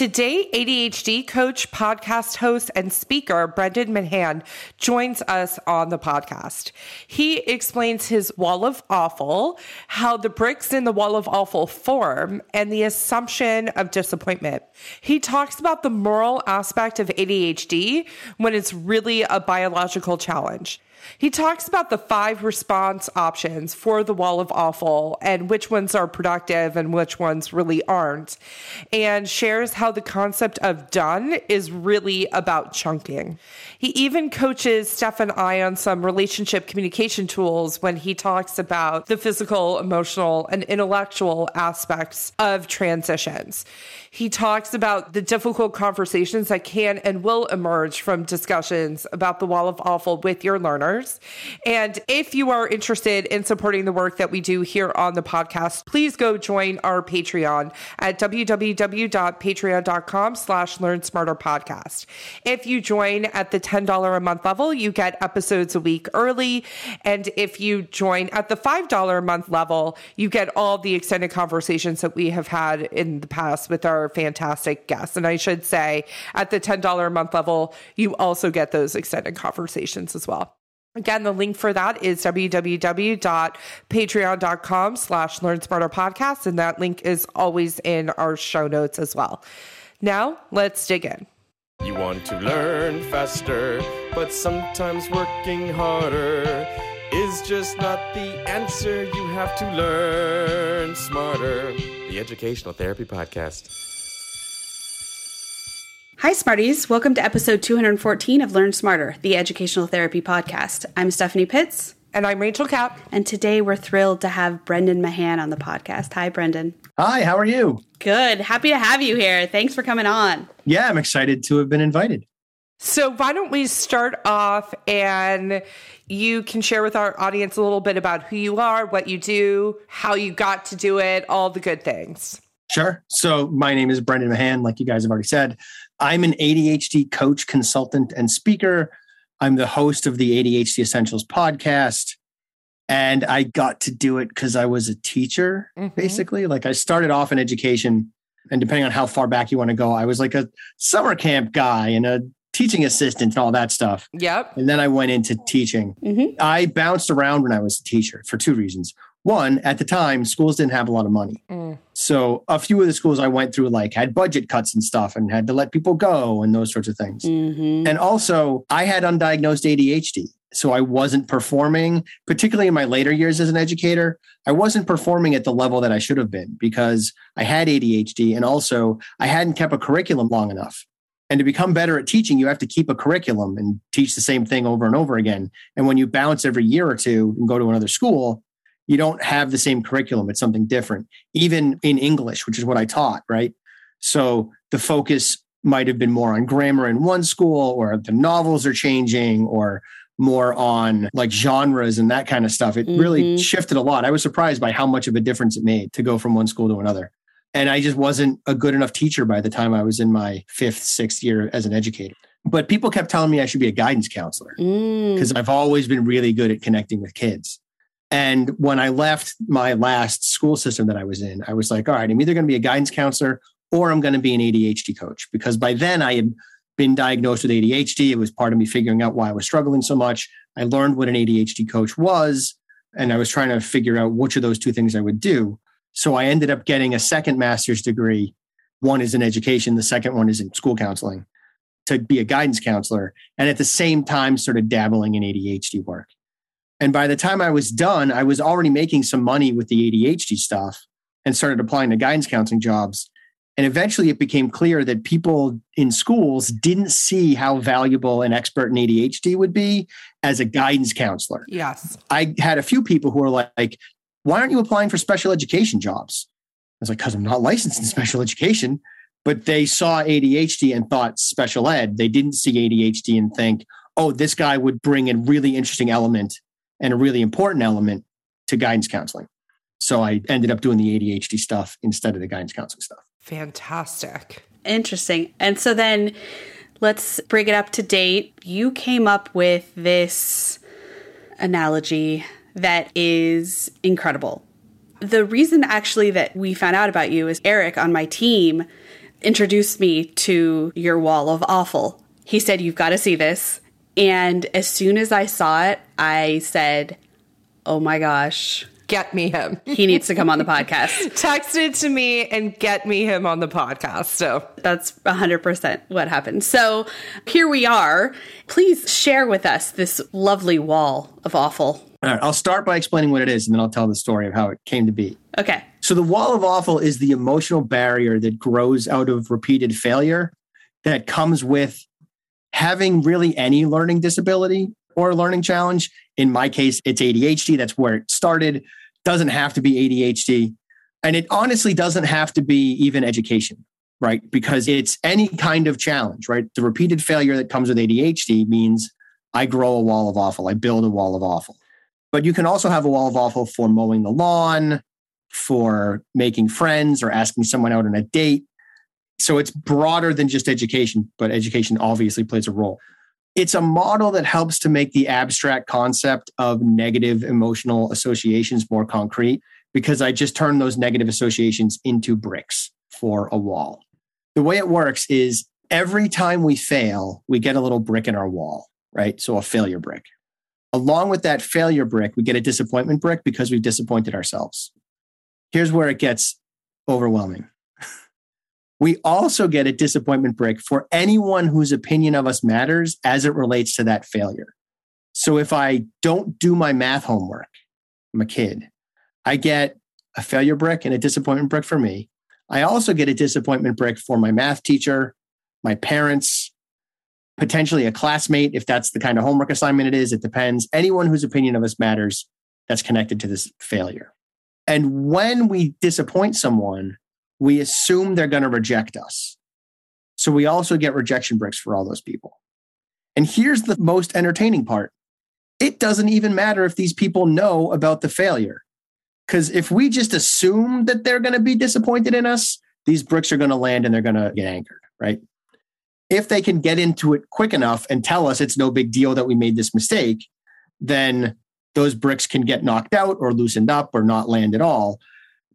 Today, ADHD coach, podcast host, and speaker Brendan Mahan joins us on the podcast. He explains his wall of awful, how the bricks in the wall of awful form, and the assumption of disappointment. He talks about the moral aspect of ADHD when it's really a biological challenge. He talks about the five response options for the wall of awful and which ones are productive and which ones really aren't, and shares how the concept of done is really about chunking. He even coaches Steph and I on some relationship communication tools when he talks about the physical, emotional, and intellectual aspects of transitions. He talks about the difficult conversations that can and will emerge from discussions about the wall of awful with your learners. And if you are interested in supporting the work that we do here on the podcast, please go join our Patreon at www.patreon.com slash learn smarter podcast. If you join at the $10 a month level, you get episodes a week early. And if you join at the $5 a month level, you get all the extended conversations that we have had in the past with our fantastic guests. And I should say at the $10 a month level, you also get those extended conversations as well. Again, the link for that is www.patreon.com slash learn smarter podcast. And that link is always in our show notes as well. Now let's dig in. You want to learn faster, but sometimes working harder is just not the answer. You have to learn smarter. The Educational Therapy Podcast. Hi, Smarties. Welcome to episode 214 of Learn Smarter, the educational therapy podcast. I'm Stephanie Pitts. And I'm Rachel Kapp. And today we're thrilled to have Brendan Mahan on the podcast. Hi, Brendan. Hi, how are you? Good. Happy to have you here. Thanks for coming on. Yeah, I'm excited to have been invited. So, why don't we start off and you can share with our audience a little bit about who you are, what you do, how you got to do it, all the good things. Sure. So, my name is Brendan Mahan, like you guys have already said. I'm an ADHD coach, consultant, and speaker. I'm the host of the ADHD Essentials podcast. And I got to do it because I was a teacher, mm-hmm. basically. Like I started off in education, and depending on how far back you want to go, I was like a summer camp guy and a teaching assistant and all that stuff. Yep. And then I went into teaching. Mm-hmm. I bounced around when I was a teacher for two reasons. One, at the time, schools didn't have a lot of money. Mm. So a few of the schools I went through like had budget cuts and stuff and had to let people go and those sorts of things. Mm-hmm. And also, I had undiagnosed ADHD. So I wasn't performing, particularly in my later years as an educator. I wasn't performing at the level that I should have been because I had ADHD and also I hadn't kept a curriculum long enough. And to become better at teaching, you have to keep a curriculum and teach the same thing over and over again. And when you bounce every year or two and go to another school, you don't have the same curriculum. It's something different, even in English, which is what I taught, right? So the focus might have been more on grammar in one school, or the novels are changing, or more on like genres and that kind of stuff. It mm-hmm. really shifted a lot. I was surprised by how much of a difference it made to go from one school to another. And I just wasn't a good enough teacher by the time I was in my fifth, sixth year as an educator. But people kept telling me I should be a guidance counselor because mm. I've always been really good at connecting with kids. And when I left my last school system that I was in, I was like, all right, I'm either going to be a guidance counselor or I'm going to be an ADHD coach. Because by then I had been diagnosed with ADHD. It was part of me figuring out why I was struggling so much. I learned what an ADHD coach was, and I was trying to figure out which of those two things I would do. So I ended up getting a second master's degree. One is in education, the second one is in school counseling to be a guidance counselor. And at the same time, sort of dabbling in ADHD work. And by the time I was done, I was already making some money with the ADHD stuff and started applying to guidance counseling jobs. And eventually it became clear that people in schools didn't see how valuable an expert in ADHD would be as a guidance counselor. Yes. I had a few people who were like, why aren't you applying for special education jobs? I was like, because I'm not licensed in special education. But they saw ADHD and thought special ed. They didn't see ADHD and think, oh, this guy would bring a really interesting element and a really important element to guidance counseling. So I ended up doing the ADHD stuff instead of the guidance counseling stuff. Fantastic. Interesting. And so then let's bring it up to date. You came up with this analogy that is incredible. The reason actually that we found out about you is Eric on my team introduced me to your wall of awful. He said, You've got to see this. And as soon as I saw it, I said, Oh my gosh, Get me him. he needs to come on the podcast. Text it to me and get me him on the podcast. So That's 100% what happened. So here we are. Please share with us this lovely wall of awful. All right, I'll start by explaining what it is, and then I'll tell the story of how it came to be. Okay. So, the wall of awful is the emotional barrier that grows out of repeated failure that comes with having really any learning disability or learning challenge. In my case, it's ADHD. That's where it started. Doesn't have to be ADHD. And it honestly doesn't have to be even education, right? Because it's any kind of challenge, right? The repeated failure that comes with ADHD means I grow a wall of awful, I build a wall of awful. But you can also have a wall of awful for mowing the lawn, for making friends, or asking someone out on a date. So it's broader than just education, but education obviously plays a role. It's a model that helps to make the abstract concept of negative emotional associations more concrete because I just turn those negative associations into bricks for a wall. The way it works is every time we fail, we get a little brick in our wall, right? So a failure brick. Along with that failure brick, we get a disappointment brick because we've disappointed ourselves. Here's where it gets overwhelming. We also get a disappointment brick for anyone whose opinion of us matters as it relates to that failure. So if I don't do my math homework, I'm a kid, I get a failure brick and a disappointment brick for me. I also get a disappointment brick for my math teacher, my parents, potentially a classmate, if that's the kind of homework assignment it is. It depends. Anyone whose opinion of us matters that's connected to this failure. And when we disappoint someone, we assume they're going to reject us. So we also get rejection bricks for all those people. And here's the most entertaining part it doesn't even matter if these people know about the failure. Because if we just assume that they're going to be disappointed in us, these bricks are going to land and they're going to get anchored, right? If they can get into it quick enough and tell us it's no big deal that we made this mistake, then those bricks can get knocked out or loosened up or not land at all.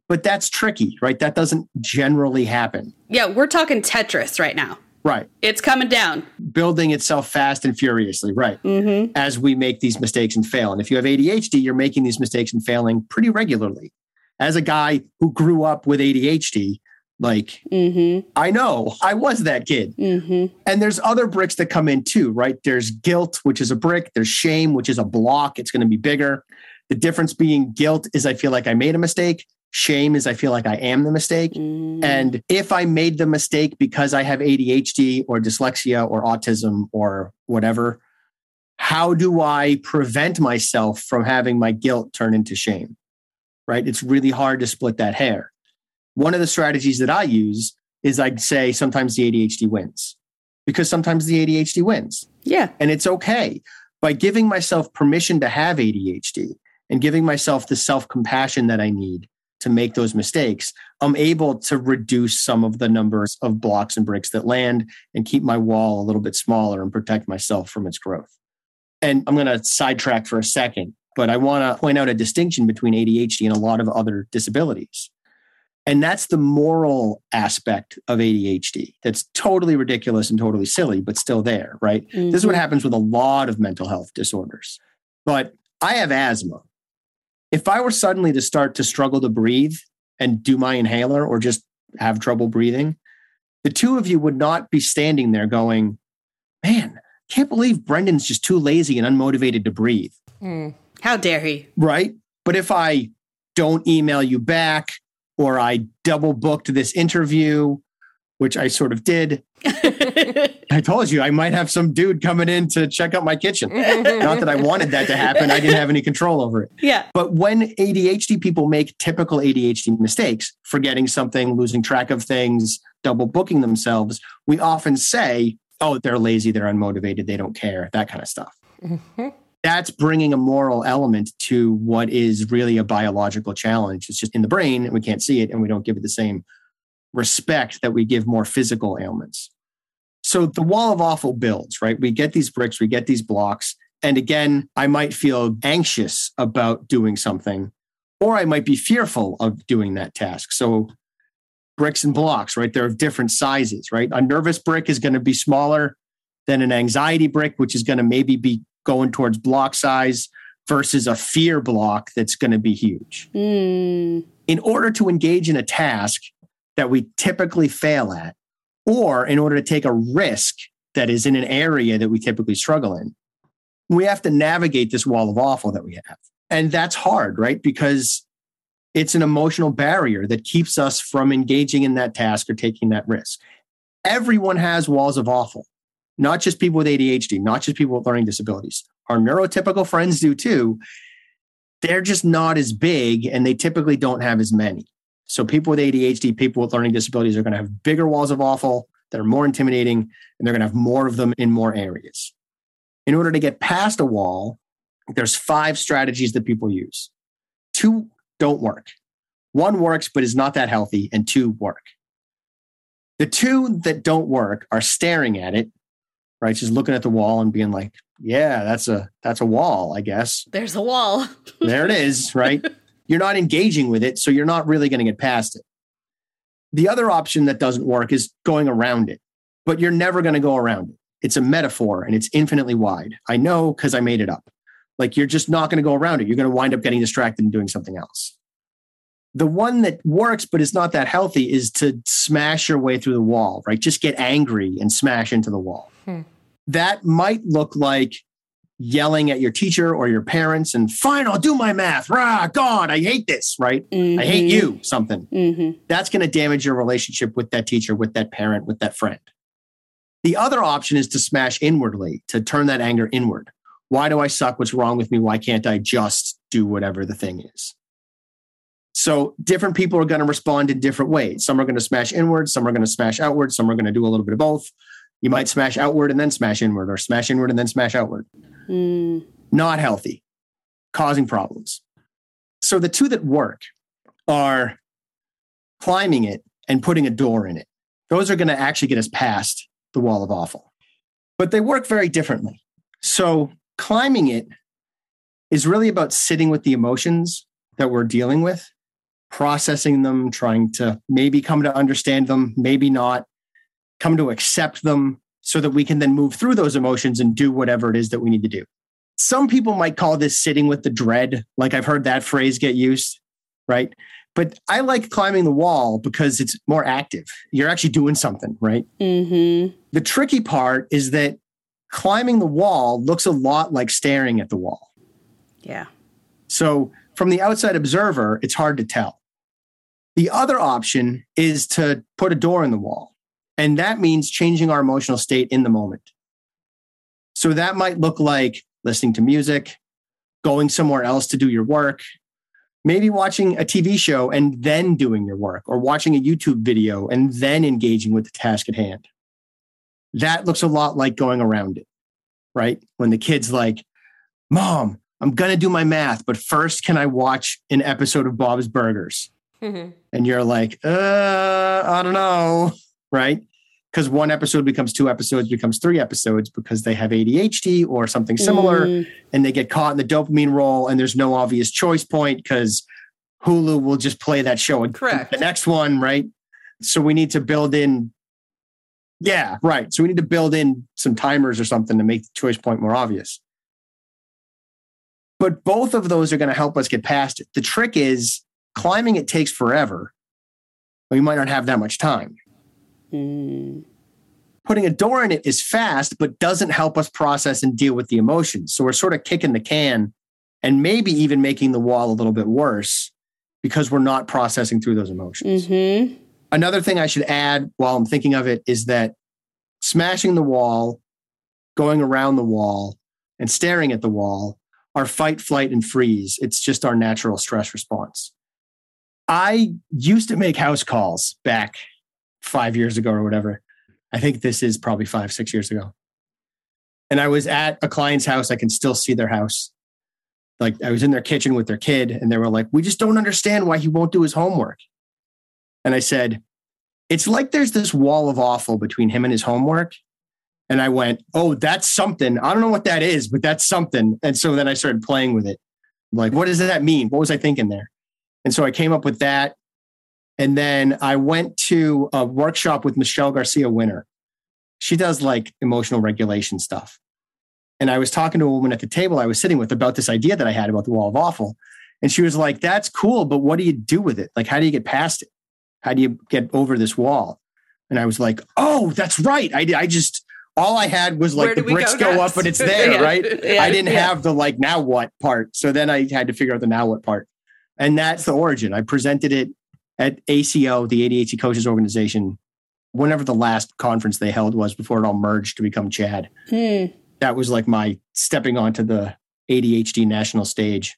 But that's tricky, right? That doesn't generally happen. Yeah, we're talking Tetris right now. Right. It's coming down. Building itself fast and furiously, right? Mm-hmm. As we make these mistakes and fail. And if you have ADHD, you're making these mistakes and failing pretty regularly. As a guy who grew up with ADHD, like Mm-hmm. I know I was that kid. Mm-hmm. And there's other bricks that come in too, right? There's guilt, which is a brick. There's shame, which is a block. It's going to be bigger. The difference being guilt is I feel like I made a mistake. Shame is I feel like I am the mistake. Mm-hmm. And if I made the mistake because I have ADHD or dyslexia or autism or whatever, how do I prevent myself from having my guilt turn into shame? Right? It's really hard to split that hair. One of the strategies that I use is I'd say sometimes the ADHD wins because sometimes the ADHD wins Yeah. and it's okay. By giving myself permission to have ADHD and giving myself the self compassion that I need to make those mistakes, I'm able to reduce some of the numbers of blocks and bricks that land and keep my wall a little bit smaller and protect myself from its growth. And I'm going to sidetrack for a second, but I want to point out a distinction between ADHD and a lot of other disabilities. And that's the moral aspect of ADHD. That's totally ridiculous and totally silly, but still there, right? This is what Mhm. happens with a lot of mental health disorders. But I have asthma. If I were suddenly to start to struggle to breathe and do my inhaler or just have trouble breathing, the two of you would not be standing there going, man, can't believe Brendan's just too lazy and unmotivated to breathe. Hmm. How dare he? Right. But if I don't email you back or I double booked this interview, which I sort of did, I told you I might have some dude coming in to check out my kitchen. Not that I wanted that to happen, I didn't have any control over it. yeah. But when ADHD people make typical ADHD mistakes, forgetting something, losing track of things, double booking themselves, we often say, oh, they're lazy, they're unmotivated, they don't care, that kind of stuff. Mm-hmm. That's bringing a moral element to what is really a biological challenge. It's just in the brain and we can't see it and we don't give it the same respect that we give more physical ailments. So the wall of awful builds, right? We get these bricks, we get these blocks. And again, I might feel anxious about doing something, or I might be fearful of doing that task. So bricks and blocks, right? They're of different sizes, right? A nervous brick is going to be smaller than an anxiety brick, which is going to maybe be going towards block size versus a fear block that's going to be huge. Mm. In order to engage in a task that we typically fail at, or in order to take a risk that is in an area that we typically struggle in, we have to navigate this wall of awful that we have. And that's hard, right? Because it's an emotional barrier that keeps us from engaging in that task or taking that risk. Everyone has walls of awful, not just people with ADHD, not just people with learning disabilities. Our neurotypical friends do too. They're just not as big and they typically don't have as many. So people with ADHD, people with learning disabilities are going to have bigger walls of awful that are more intimidating and they're going to have more of them in more areas. In order to get past a wall, there's five strategies that people use. Two don't work. One works but is not that healthy and two work. The two that don't work are staring at it, right? Just looking at the wall and being like, yeah, that's a that's a wall, I guess. There's a wall. there it is, right? You're not engaging with it, so you're not really going to get past it. The other option that doesn't work is going around it, but you're never going to go around it. It's a metaphor and it's infinitely wide. I know because I made it up. Like you're just not going to go around it. You're going to wind up getting distracted and doing something else. The one that works but is not that healthy is to smash your way through the wall, right? Just get angry and smash into the wall. Hmm. That might look like yelling at your teacher or your parents and fine, I'll do my math. Rah, God, I hate this, right? Mm-hmm. I hate you, something. Mm-hmm. That's going to damage your relationship with that teacher, with that parent, with that friend. The other option is to smash inwardly, to turn that anger inward. Why do I suck? What's wrong with me? Why can't I just do whatever the thing is? So different people are going to respond in different ways. Some are going to smash inward, some are going to smash outward, some are going to do a little bit of both. You might smash outward and then smash inward, or smash inward and then smash outward. Mm. Not healthy, causing problems. So the two that work are climbing it and putting a door in it. Those are going to actually get us past the wall of awful. But they work very differently. So climbing it is really about sitting with the emotions that we're dealing with, processing them, trying to maybe come to understand them, maybe not, come to accept them so that we can then move through those emotions and do whatever it is that we need to do. Some people might call this sitting with the dread. Like I've heard that phrase get used, right? But I like climbing the wall because it's more active. You're actually doing something, right? Mm-hmm. The tricky part is that climbing the wall looks a lot like staring at the wall. Yeah. So, from the outside observer, it's hard to tell. The other option is to put a door in the wall, and that means changing our emotional state in the moment. So, that might look like listening to music, going somewhere else to do your work, maybe watching a TV show and then doing your work, or watching a YouTube video and then engaging with the task at hand. That looks a lot like going around it, right? When the kid's like, Mom, I'm going to do my math, but first, can I watch an episode of Bob's Burgers? Mhm. And you're like, uh, I don't know, right? Because one episode becomes two episodes, becomes three episodes because they have ADHD or something similar, Mm. and they get caught in the dopamine roll, and there's no obvious choice point because Hulu will just play that show and Correct. the next one, right? So we need to build in, yeah, right. So we need to build in some timers or something to make the choice point more obvious. But both of those are going to help us get past it. The trick is climbing it takes forever. We might not have that much time. Mm. Putting a door in it is fast, but doesn't help us process and deal with the emotions. So we're sort of kicking the can and maybe even making the wall a little bit worse because we're not processing through those emotions. Mm-hmm. Another thing I should add while I'm thinking of it is that smashing the wall, going around the wall, and staring at the wall are fight, flight, and freeze. It's just our natural stress response. I used to make house calls back five years ago or whatever. I think this is probably five, six years ago. And I was at a client's house. I can still see their house. Like I was in their kitchen with their kid, and they were like, We just don't understand why he won't do his homework. And I said, It's like there's this wall of awful between him and his homework. And I went, Oh, that's something. I don't know what that is, but that's something. And so then I started playing with it. Like, what does that mean? What was I thinking there? And so I came up with that. And then I went to a workshop with Michelle Garcia Winner. She does like emotional regulation stuff. And I was talking to a woman at the table I was sitting with about this idea that I had about the wall of awful. And she was like, that's cool, but what do you do with it? Like, how do you get past it? How do you get over this wall? And I was like, oh, that's right. I, I just, all I had was like the bricks go, go up and it's there, yeah. right? Yeah. I didn't yeah. have the like now what part. So then I had to figure out the now what part. And that's the origin. I presented it at ACO, the ADHD Coaches Organization, whenever the last conference they held was before it all merged to become CHADD. Hmm. That was like my stepping onto the ADHD national stage.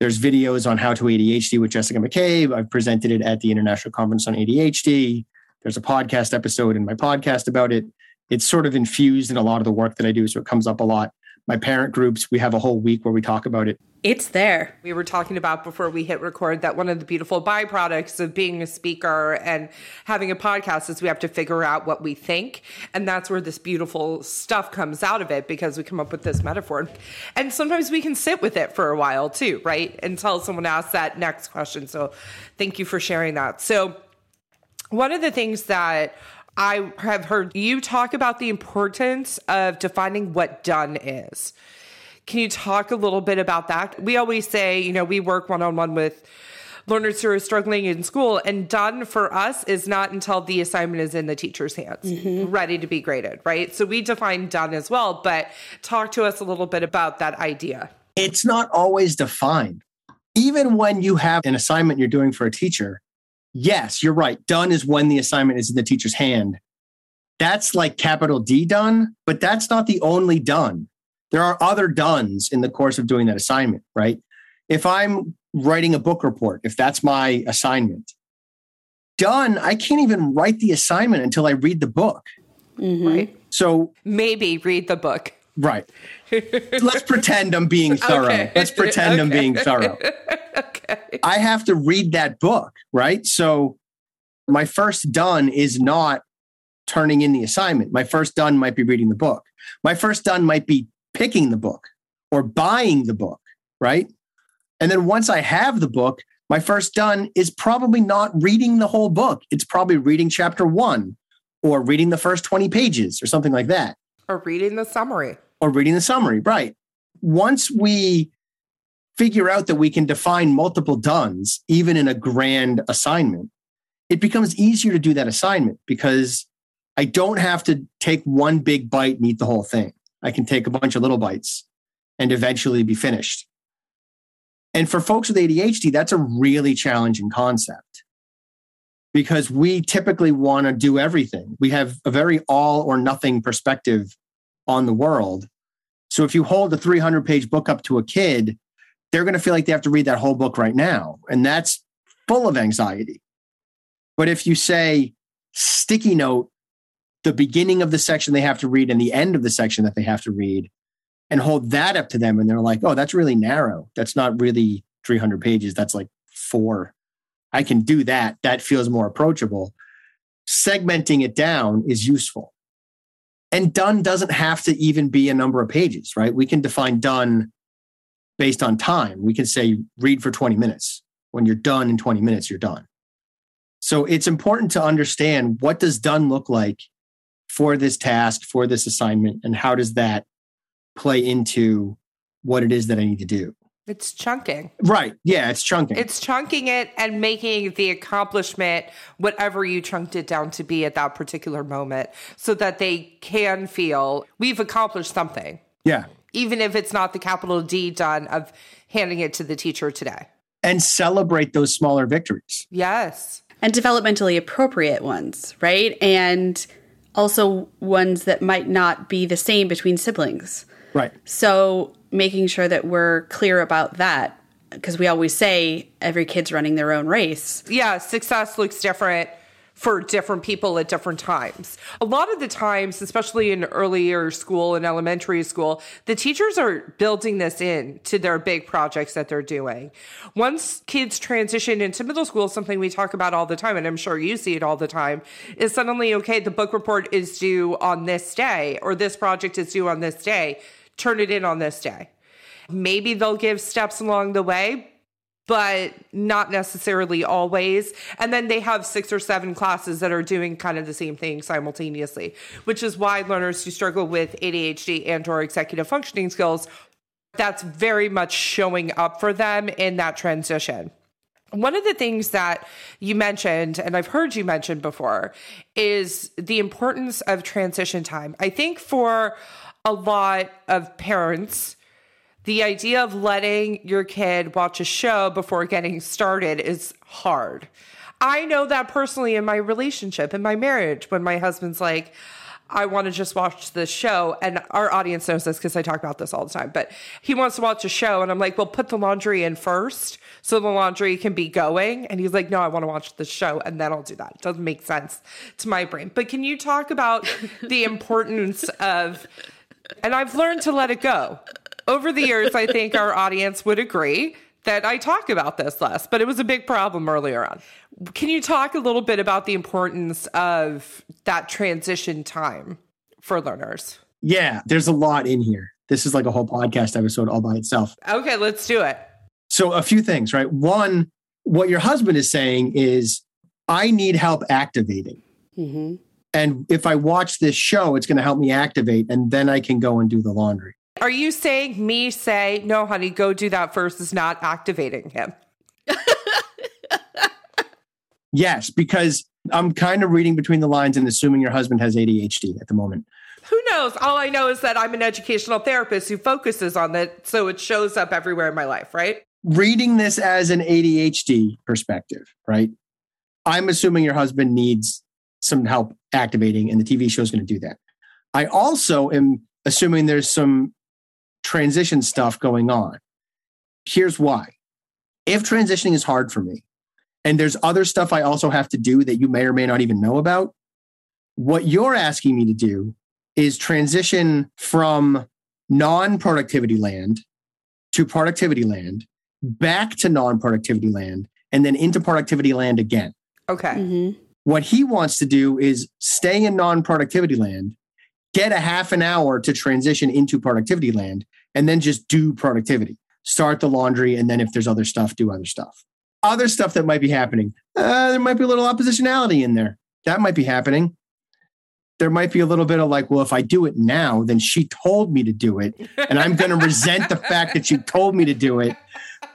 There's videos on how to ADHD with Jessica McCabe. I've presented it at the International Conference on ADHD. There's a podcast episode in my podcast about it. It's sort of infused in a lot of the work that I do, so it comes up a lot. My parent groups, we have a whole week where we talk about it. It's there. We were talking about before we hit record that one of the beautiful byproducts of being a speaker and having a podcast is we have to figure out what we think. And that's where this beautiful stuff comes out of it because we come up with this metaphor. And sometimes we can sit with it for a while too, right? Until someone asks that next question. So thank you for sharing that. So, one of the things that I have heard you talk about the importance of defining what done is. Can you talk a little bit about that? We always say, you know, we work one on one with learners who are struggling in school, and done for us is not until the assignment is in the teacher's hands, mm-hmm. ready to be graded, right? So we define done as well, but talk to us a little bit about that idea. It's not always defined. Even when you have an assignment you're doing for a teacher, yes, you're right. Done is when the assignment is in the teacher's hand. That's like capital D done, but that's not the only done. There are other dones in the course of doing that assignment, right? If I'm writing a book report, if that's my assignment, done, I can't even write the assignment until I read the book. Mm-hmm. Right. So maybe read the book. Right. Let's pretend I'm being thorough. Okay. Let's pretend okay. I'm being thorough. okay. I have to read that book, right? So my first done is not turning in the assignment. My first done might be reading the book. My first done might be picking the book or buying the book, right? And then once I have the book, my first done is probably not reading the whole book. It's probably reading chapter one or reading the first 20 pages or something like that. Or reading the summary. Or reading the summary, right. Once we figure out that we can define multiple dones, even in a grand assignment, it becomes easier to do that assignment because I don't have to take one big bite and eat the whole thing. I can take a bunch of little bites and eventually be finished. And for folks with ADHD, that's a really challenging concept because we typically want to do everything. We have a very all or nothing perspective on the world. So if you hold a 300 page book up to a kid, they're going to feel like they have to read that whole book right now. And that's full of anxiety. But if you say sticky note the beginning of the section they have to read and the end of the section that they have to read and hold that up to them and they're like oh that's really narrow that's not really 300 pages that's like four i can do that that feels more approachable segmenting it down is useful and done doesn't have to even be a number of pages right? We can define done based on time. We can say read for 20 minutes. When you're done in 20 minutes you're done. So it's important to understand what does done look like for this task, for this assignment, and how does that play into what it is that I need to do? It's chunking. Right. Yeah, it's chunking. It's chunking it and making the accomplishment whatever you chunked it down to be at that particular moment so that they can feel we've accomplished something. Yeah. Even if it's not the capital D done of handing it to the teacher today. And celebrate those smaller victories. Yes. And developmentally appropriate ones, right? And also ones that might not be the same between siblings. Right. So making sure that we're clear about that because we always say every kid's running their own race. Yeah, success looks different for different people at different times. A lot of the times, especially in earlier school and elementary school, the teachers are building this in to their big projects that they're doing. Once kids transition into middle school, something we talk about all the time, and I'm sure you see it all the time, is suddenly, okay, the book report is due on this day, or this project is due on this day. Turn it in on this day. Maybe they'll give steps along the way, but not necessarily always. And then they have six or seven classes that are doing kind of the same thing simultaneously, which is why learners who struggle with ADHD and or executive functioning skills, that's very much showing up for them in that transition. One of the things that you mentioned, and I've heard you mention before, is the importance of transition time. I think for a lot of parents, the idea of letting your kid watch a show before getting started is hard. I know that personally in my relationship, in my marriage, when my husband's like, I want to just watch this show. And our audience knows this because I talk about this all the time. But he wants to watch a show. And I'm like, well, put the laundry in first so the laundry can be going. And he's like, no, I want to watch the show. And then I'll do that. It doesn't make sense to my brain. But can you talk about the importance of, and I've learned to let it go over the years, I think our audience would agree that I talk about this less, but it was a big problem earlier on. Can you talk a little bit about the importance of that transition time for learners? Yeah, there's a lot in here. This is like a whole podcast episode all by itself. Okay, let's do it. So, a few things, right? One, what your husband is saying is, I need help activating. Mm-hmm. And if I watch this show, it's going to help me activate, and then I can go and do the laundry. Are you saying me say, no, honey, go do that first is not activating him? yes, because I'm kind of reading between the lines and assuming your husband has ADHD at the moment. Who knows? All I know is that I'm an educational therapist who focuses on that. So it shows up everywhere in my life, right? Reading this as an ADHD perspective, right? I'm assuming your husband needs some help activating, and the TV show is going to do that. I also am assuming there's some transition stuff going on. Here's why. If transitioning is hard for me, and there's other stuff I also have to do that you may or may not even know about, what you're asking me to do is transition from non productivity land to productivity land, back to non productivity land, and then into productivity land again. Okay. Mm-hmm. What he wants to do is stay in non productivity land, get a half an hour to transition into productivity land, and then just do productivity. Start the laundry, and then if there's other stuff, do other stuff. Other stuff that might be happening. Uh, there might be a little oppositionality in there. That might be happening. There might be a little bit of like, well, if I do it now, then she told me to do it. And I'm going to resent the fact that she told me to do it.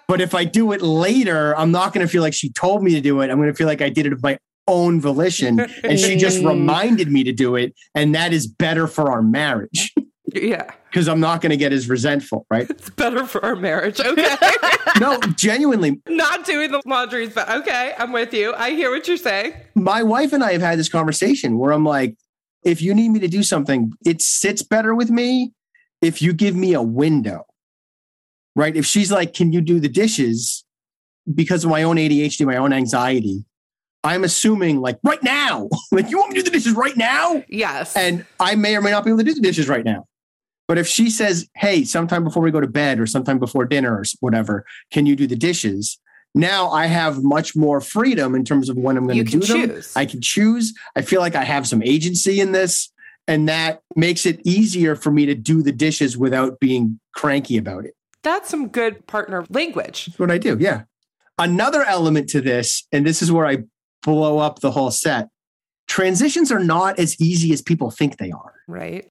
But if I do it later, I'm not going to feel like she told me to do it. I'm going to feel like I did it of my own volition. And she just reminded me to do it. And that is better for our marriage. Yeah. Because I'm not going to get as resentful, right? It's better for our marriage. Okay. no, genuinely. Not doing the laundry is Okay. I'm with you. I hear what you're saying. My wife and I have had this conversation where I'm like, if you need me to do something, it sits better with me if you give me a window, right? If she's like, can you do the dishes because of my own ADHD, my own anxiety? I'm assuming like right now, like you want me to do the dishes right now? Yes. And I may or may not be able to do the dishes right now. But if she says, hey, sometime before we go to bed or sometime before dinner or whatever, can you do the dishes? Now I have much more freedom in terms of when I'm going to do choose. them. I can choose. I feel like I have some agency in this. And that makes it easier for me to do the dishes without being cranky about it. That's some good partner language. That's what I do. Yeah. Another element to this, and this is where I blow up the whole set transitions are not as easy as people think they are. Right.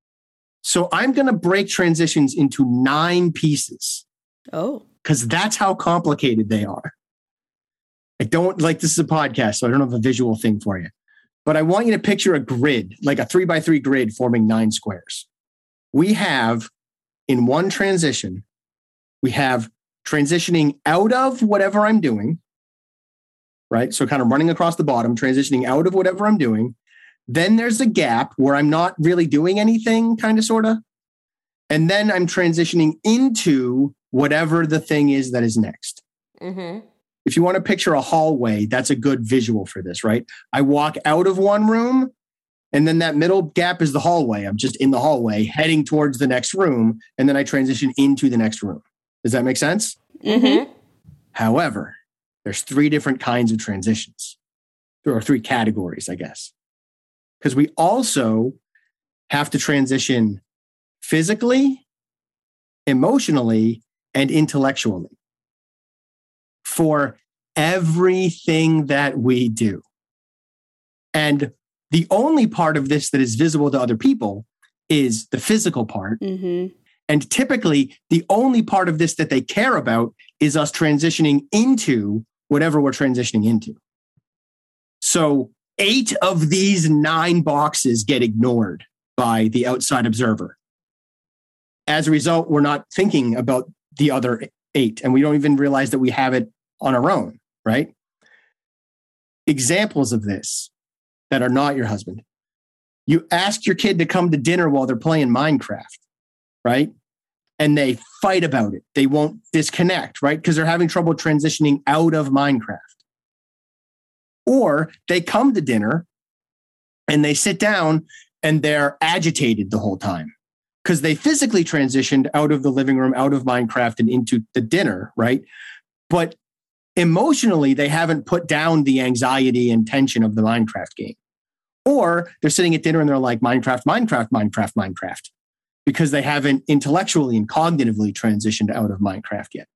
So I'm going to break transitions into nine pieces. Oh. Because that's how complicated they are. I don't like this is a podcast, so I don't have a visual thing for you. But I want you to picture a grid, like a three by three grid forming nine squares. We have in one transition, we have transitioning out of whatever I'm doing, right? So kind of running across the bottom, transitioning out of whatever I'm doing, then there's a gap where I'm not really doing anything, kind of, sort of. And then I'm transitioning into whatever the thing is that is next. Mm-hmm. If you want to picture a hallway, that's a good visual for this, right? I walk out of one room, and then that middle gap is the hallway. I'm just in the hallway heading towards the next room, and then I transition into the next room. Does that make sense? Mm-hmm. However, there's three different kinds of transitions. There are three categories, I guess because we also have to transition physically, emotionally, and intellectually. for everything that we do. And the only part of this that is visible to other people is the physical part. Mm-hmm. And typically, the only part of this that they care about is us transitioning into whatever we're transitioning into. So, eight of these nine boxes get ignored by the outside observer. As a result, we're not thinking about the other eight, and we don't even realize that we have it on our own, right? Examples of this that are not your husband. You ask your kid to come to dinner while they're playing Minecraft, right? And they fight about it. They won't disconnect, right? Because they're having trouble transitioning out of Minecraft. Or they come to dinner and they sit down and they're agitated the whole time because they physically transitioned out of the living room, out of Minecraft, and into the dinner, right? But emotionally, they haven't put down the anxiety and tension of the Minecraft game. Or they're sitting at dinner and they're like, Minecraft, Minecraft, Minecraft, Minecraft, because they haven't intellectually and cognitively transitioned out of Minecraft yet.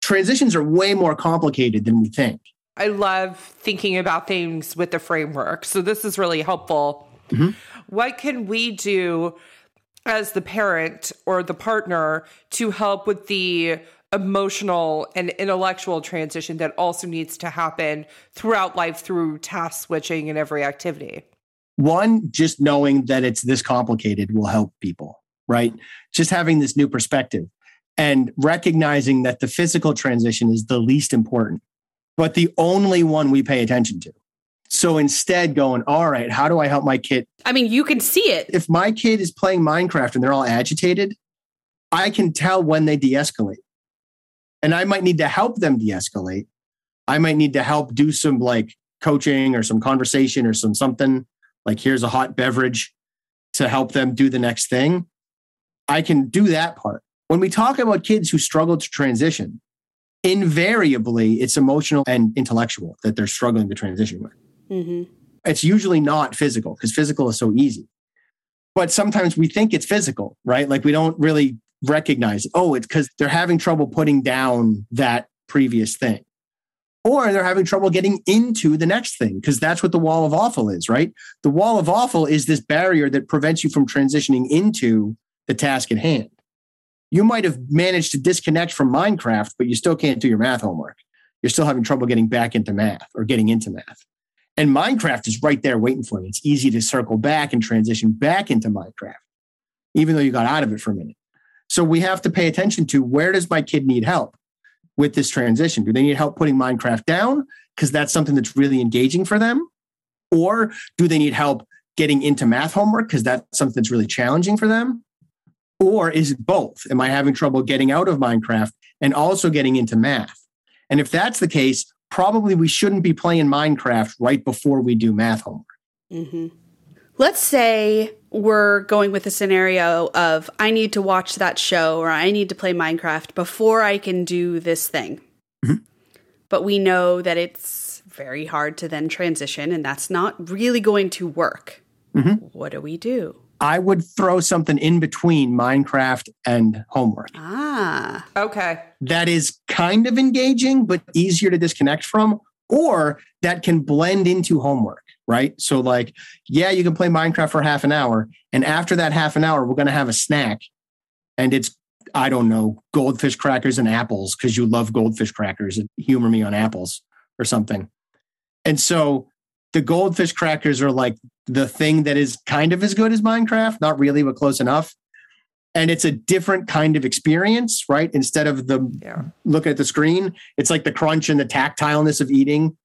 Transitions are way more complicated than we think. I love thinking about things with the framework. So this is really helpful. Mm-hmm. What can we do as the parent or the partner to help with the emotional and intellectual transition that also needs to happen throughout life through task switching and every activity? One, just knowing that it's this complicated will help people, right? Just having this new perspective and recognizing that the physical transition is the least important, but the only one we pay attention to. So instead, going, all right, how do I help my kid? I mean, you can see it. If my kid is playing Minecraft and they're all agitated, I can tell when they de escalate. And I might need to help them de escalate. I might need to help do some like coaching or some conversation or some something like here's a hot beverage to help them do the next thing. I can do that part. When we talk about kids who struggle to transition, invariably it's emotional and intellectual that they're struggling to transition with. Mm-hmm. It's usually not physical because physical is so easy. But sometimes we think it's physical, right? Like we don't really recognize, oh, it's because they're having trouble putting down that previous thing. Or they're having trouble getting into the next thing because that's what the wall of awful is, right? The wall of awful is this barrier that prevents you from transitioning into the task at hand. You might have managed to disconnect from Minecraft, but you still can't do your math homework. You're still having trouble getting back into math or getting into math. And Minecraft is right there waiting for you. It's easy to circle back and transition back into Minecraft, even though you got out of it for a minute. So we have to pay attention to where does my kid need help with this transition? Do they need help putting Minecraft down because that's something that's really engaging for them? Or do they need help getting into math homework because that's something that's really challenging for them? Or is it both? Am I having trouble getting out of Minecraft and also getting into math? And if that's the case, probably we shouldn't be playing Minecraft right before we do math homework. Mm-hmm. Let's say we're going with a scenario of I need to watch that show or I need to play Minecraft before I can do this thing. Mhm. But we know that it's very hard to then transition and that's not really going to work. Mhm. What do we do? I would throw something in between Minecraft and homework. Ah, Okay. that is kind of engaging, but easier to disconnect from, or that can blend into homework, right? So, like, yeah, you can play Minecraft for half an hour. And after that half an hour, we're going to have a snack. And it's, I don't know, goldfish crackers and apples because you love goldfish crackers and humor me on apples or something. And so the goldfish crackers are like the thing that is kind of as good as Minecraft, not really, but close enough. And it's a different kind of experience, right? Instead of the Yeah. look at the screen, it's like the crunch and the tactileness of eating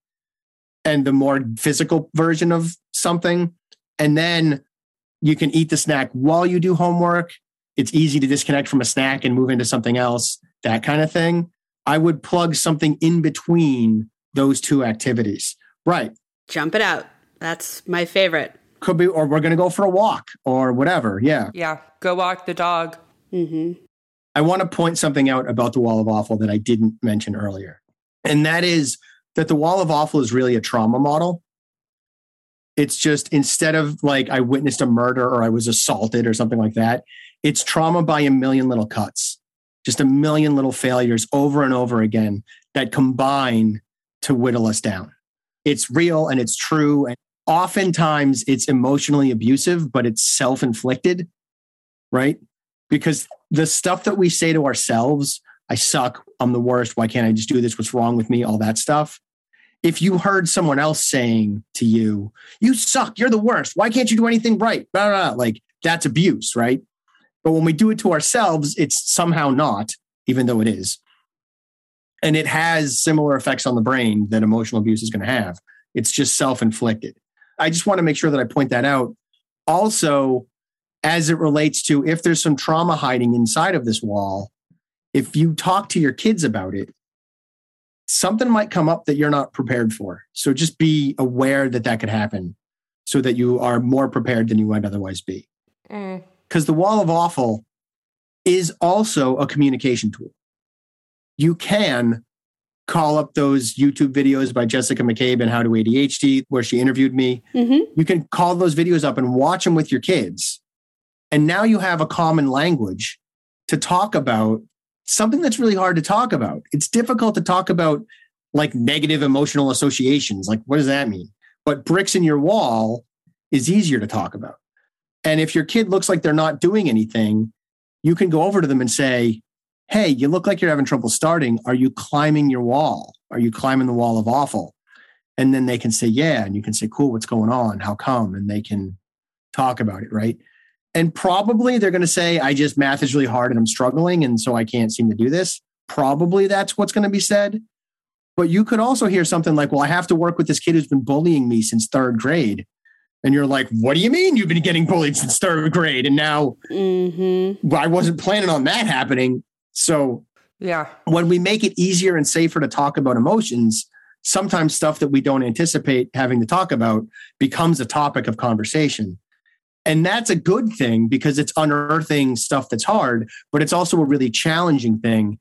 and the more physical version of something. And then you can eat the snack while you do homework. It's easy to disconnect from a snack and move into something else, that kind of thing. I would plug something in between those two activities. Right. jump it out. That's my favorite. Could be, or we're going to go for a walk or whatever. Yeah. Yeah. Go walk the dog. hmm I want to point something out about the wall of awful that I didn't mention earlier. And that is that the wall of awful is really a trauma model. It's just instead of like I witnessed a murder or I was assaulted or something like that, it's trauma by a million little cuts, just a million little failures over and over again that combine to whittle us down. It's real and it's true. And oftentimes it's emotionally abusive, but it's self inflicted, right? Because the stuff that we say to ourselves, I suck, I'm the worst, why can't I just do this? What's wrong with me? All that stuff. If you heard someone else saying to you, you suck, you're the worst, why can't you do anything right? Blah, blah, blah. Like that's abuse, right? But when we do it to ourselves, it's somehow not, even though it is. And it has similar effects on the brain that emotional abuse is going to have. It's just self inflicted. I just want to make sure that I point that out. Also, as it relates to if there's some trauma hiding inside of this wall, if you talk to your kids about it, something might come up that you're not prepared for. So just be aware that that could happen so that you are more prepared than you might otherwise be. Because mm. the wall of awful is also a communication tool. You can call up those YouTube videos by Jessica McCabe and How to ADHD, where she interviewed me. Mm-hmm. You can call those videos up and watch them with your kids. And now you have a common language to talk about something that's really hard to talk about. It's difficult to talk about like negative emotional associations. Like, what does that mean? But bricks in your wall is easier to talk about. And if your kid looks like they're not doing anything, you can go over to them and say, hey, you look like you're having trouble starting. Are you climbing your wall? Are you climbing the wall of awful? And then they can say, yeah. And you can say, cool, what's going on? How come? And they can talk about it, right? And probably they're going to say, I just math is really hard and I'm struggling. And so I can't seem to do this. Probably that's what's going to be said. But you could also hear something like, well, I have to work with this kid who's been bullying me since third grade. And you're like, what do you mean you've been getting bullied since third grade? And now mm-hmm. I wasn't planning on that happening. So, yeah, when we make it easier and safer to talk about emotions, sometimes stuff that we don't anticipate having to talk about becomes a topic of conversation. And that's a good thing because it's unearthing stuff that's hard, but it's also a really challenging thing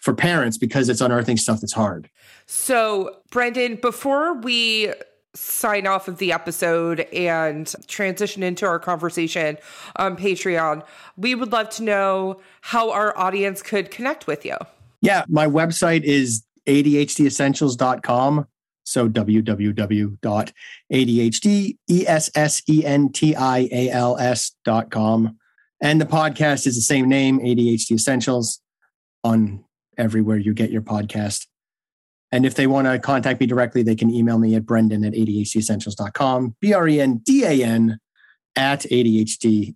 for parents because it's unearthing stuff that's hard. So, Brendan, before we sign off of the episode and transition into our conversation on Patreon, we would love to know how our audience could connect with you. Yeah, my website is ADHDessentials.com. So www.adhdessentials.com. And the podcast is the same name, ADHD Essentials, on everywhere you get your podcast. And if they want to contact me directly, they can email me at brendan at ADHDessentials.com, B R E N D A N at ADHD,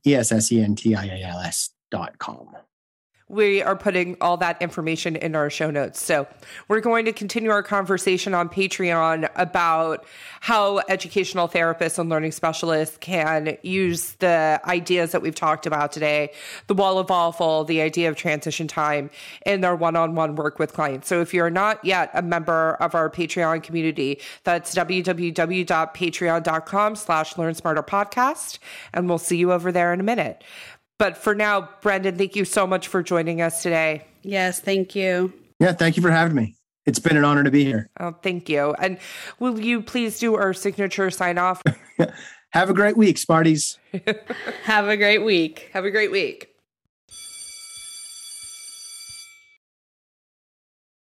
we are putting all that information in our show notes. So we're going to continue our conversation on Patreon about how educational therapists and learning specialists can use the ideas that we've talked about today, the wall of awful, the idea of transition time in their one-on-one work with clients. So if you're not yet a member of our Patreon community, that's www.patreon.com slash learn smarter podcast. And we'll see you over there in a minute. But for now, Brendan, thank you so much for joining us today. Yes, thank you. Yeah, thank you for having me. It's been an honor to be here. Oh, thank you. And will you please do our signature sign off? Have a great week, Smarties. Have a great week. Have a great week.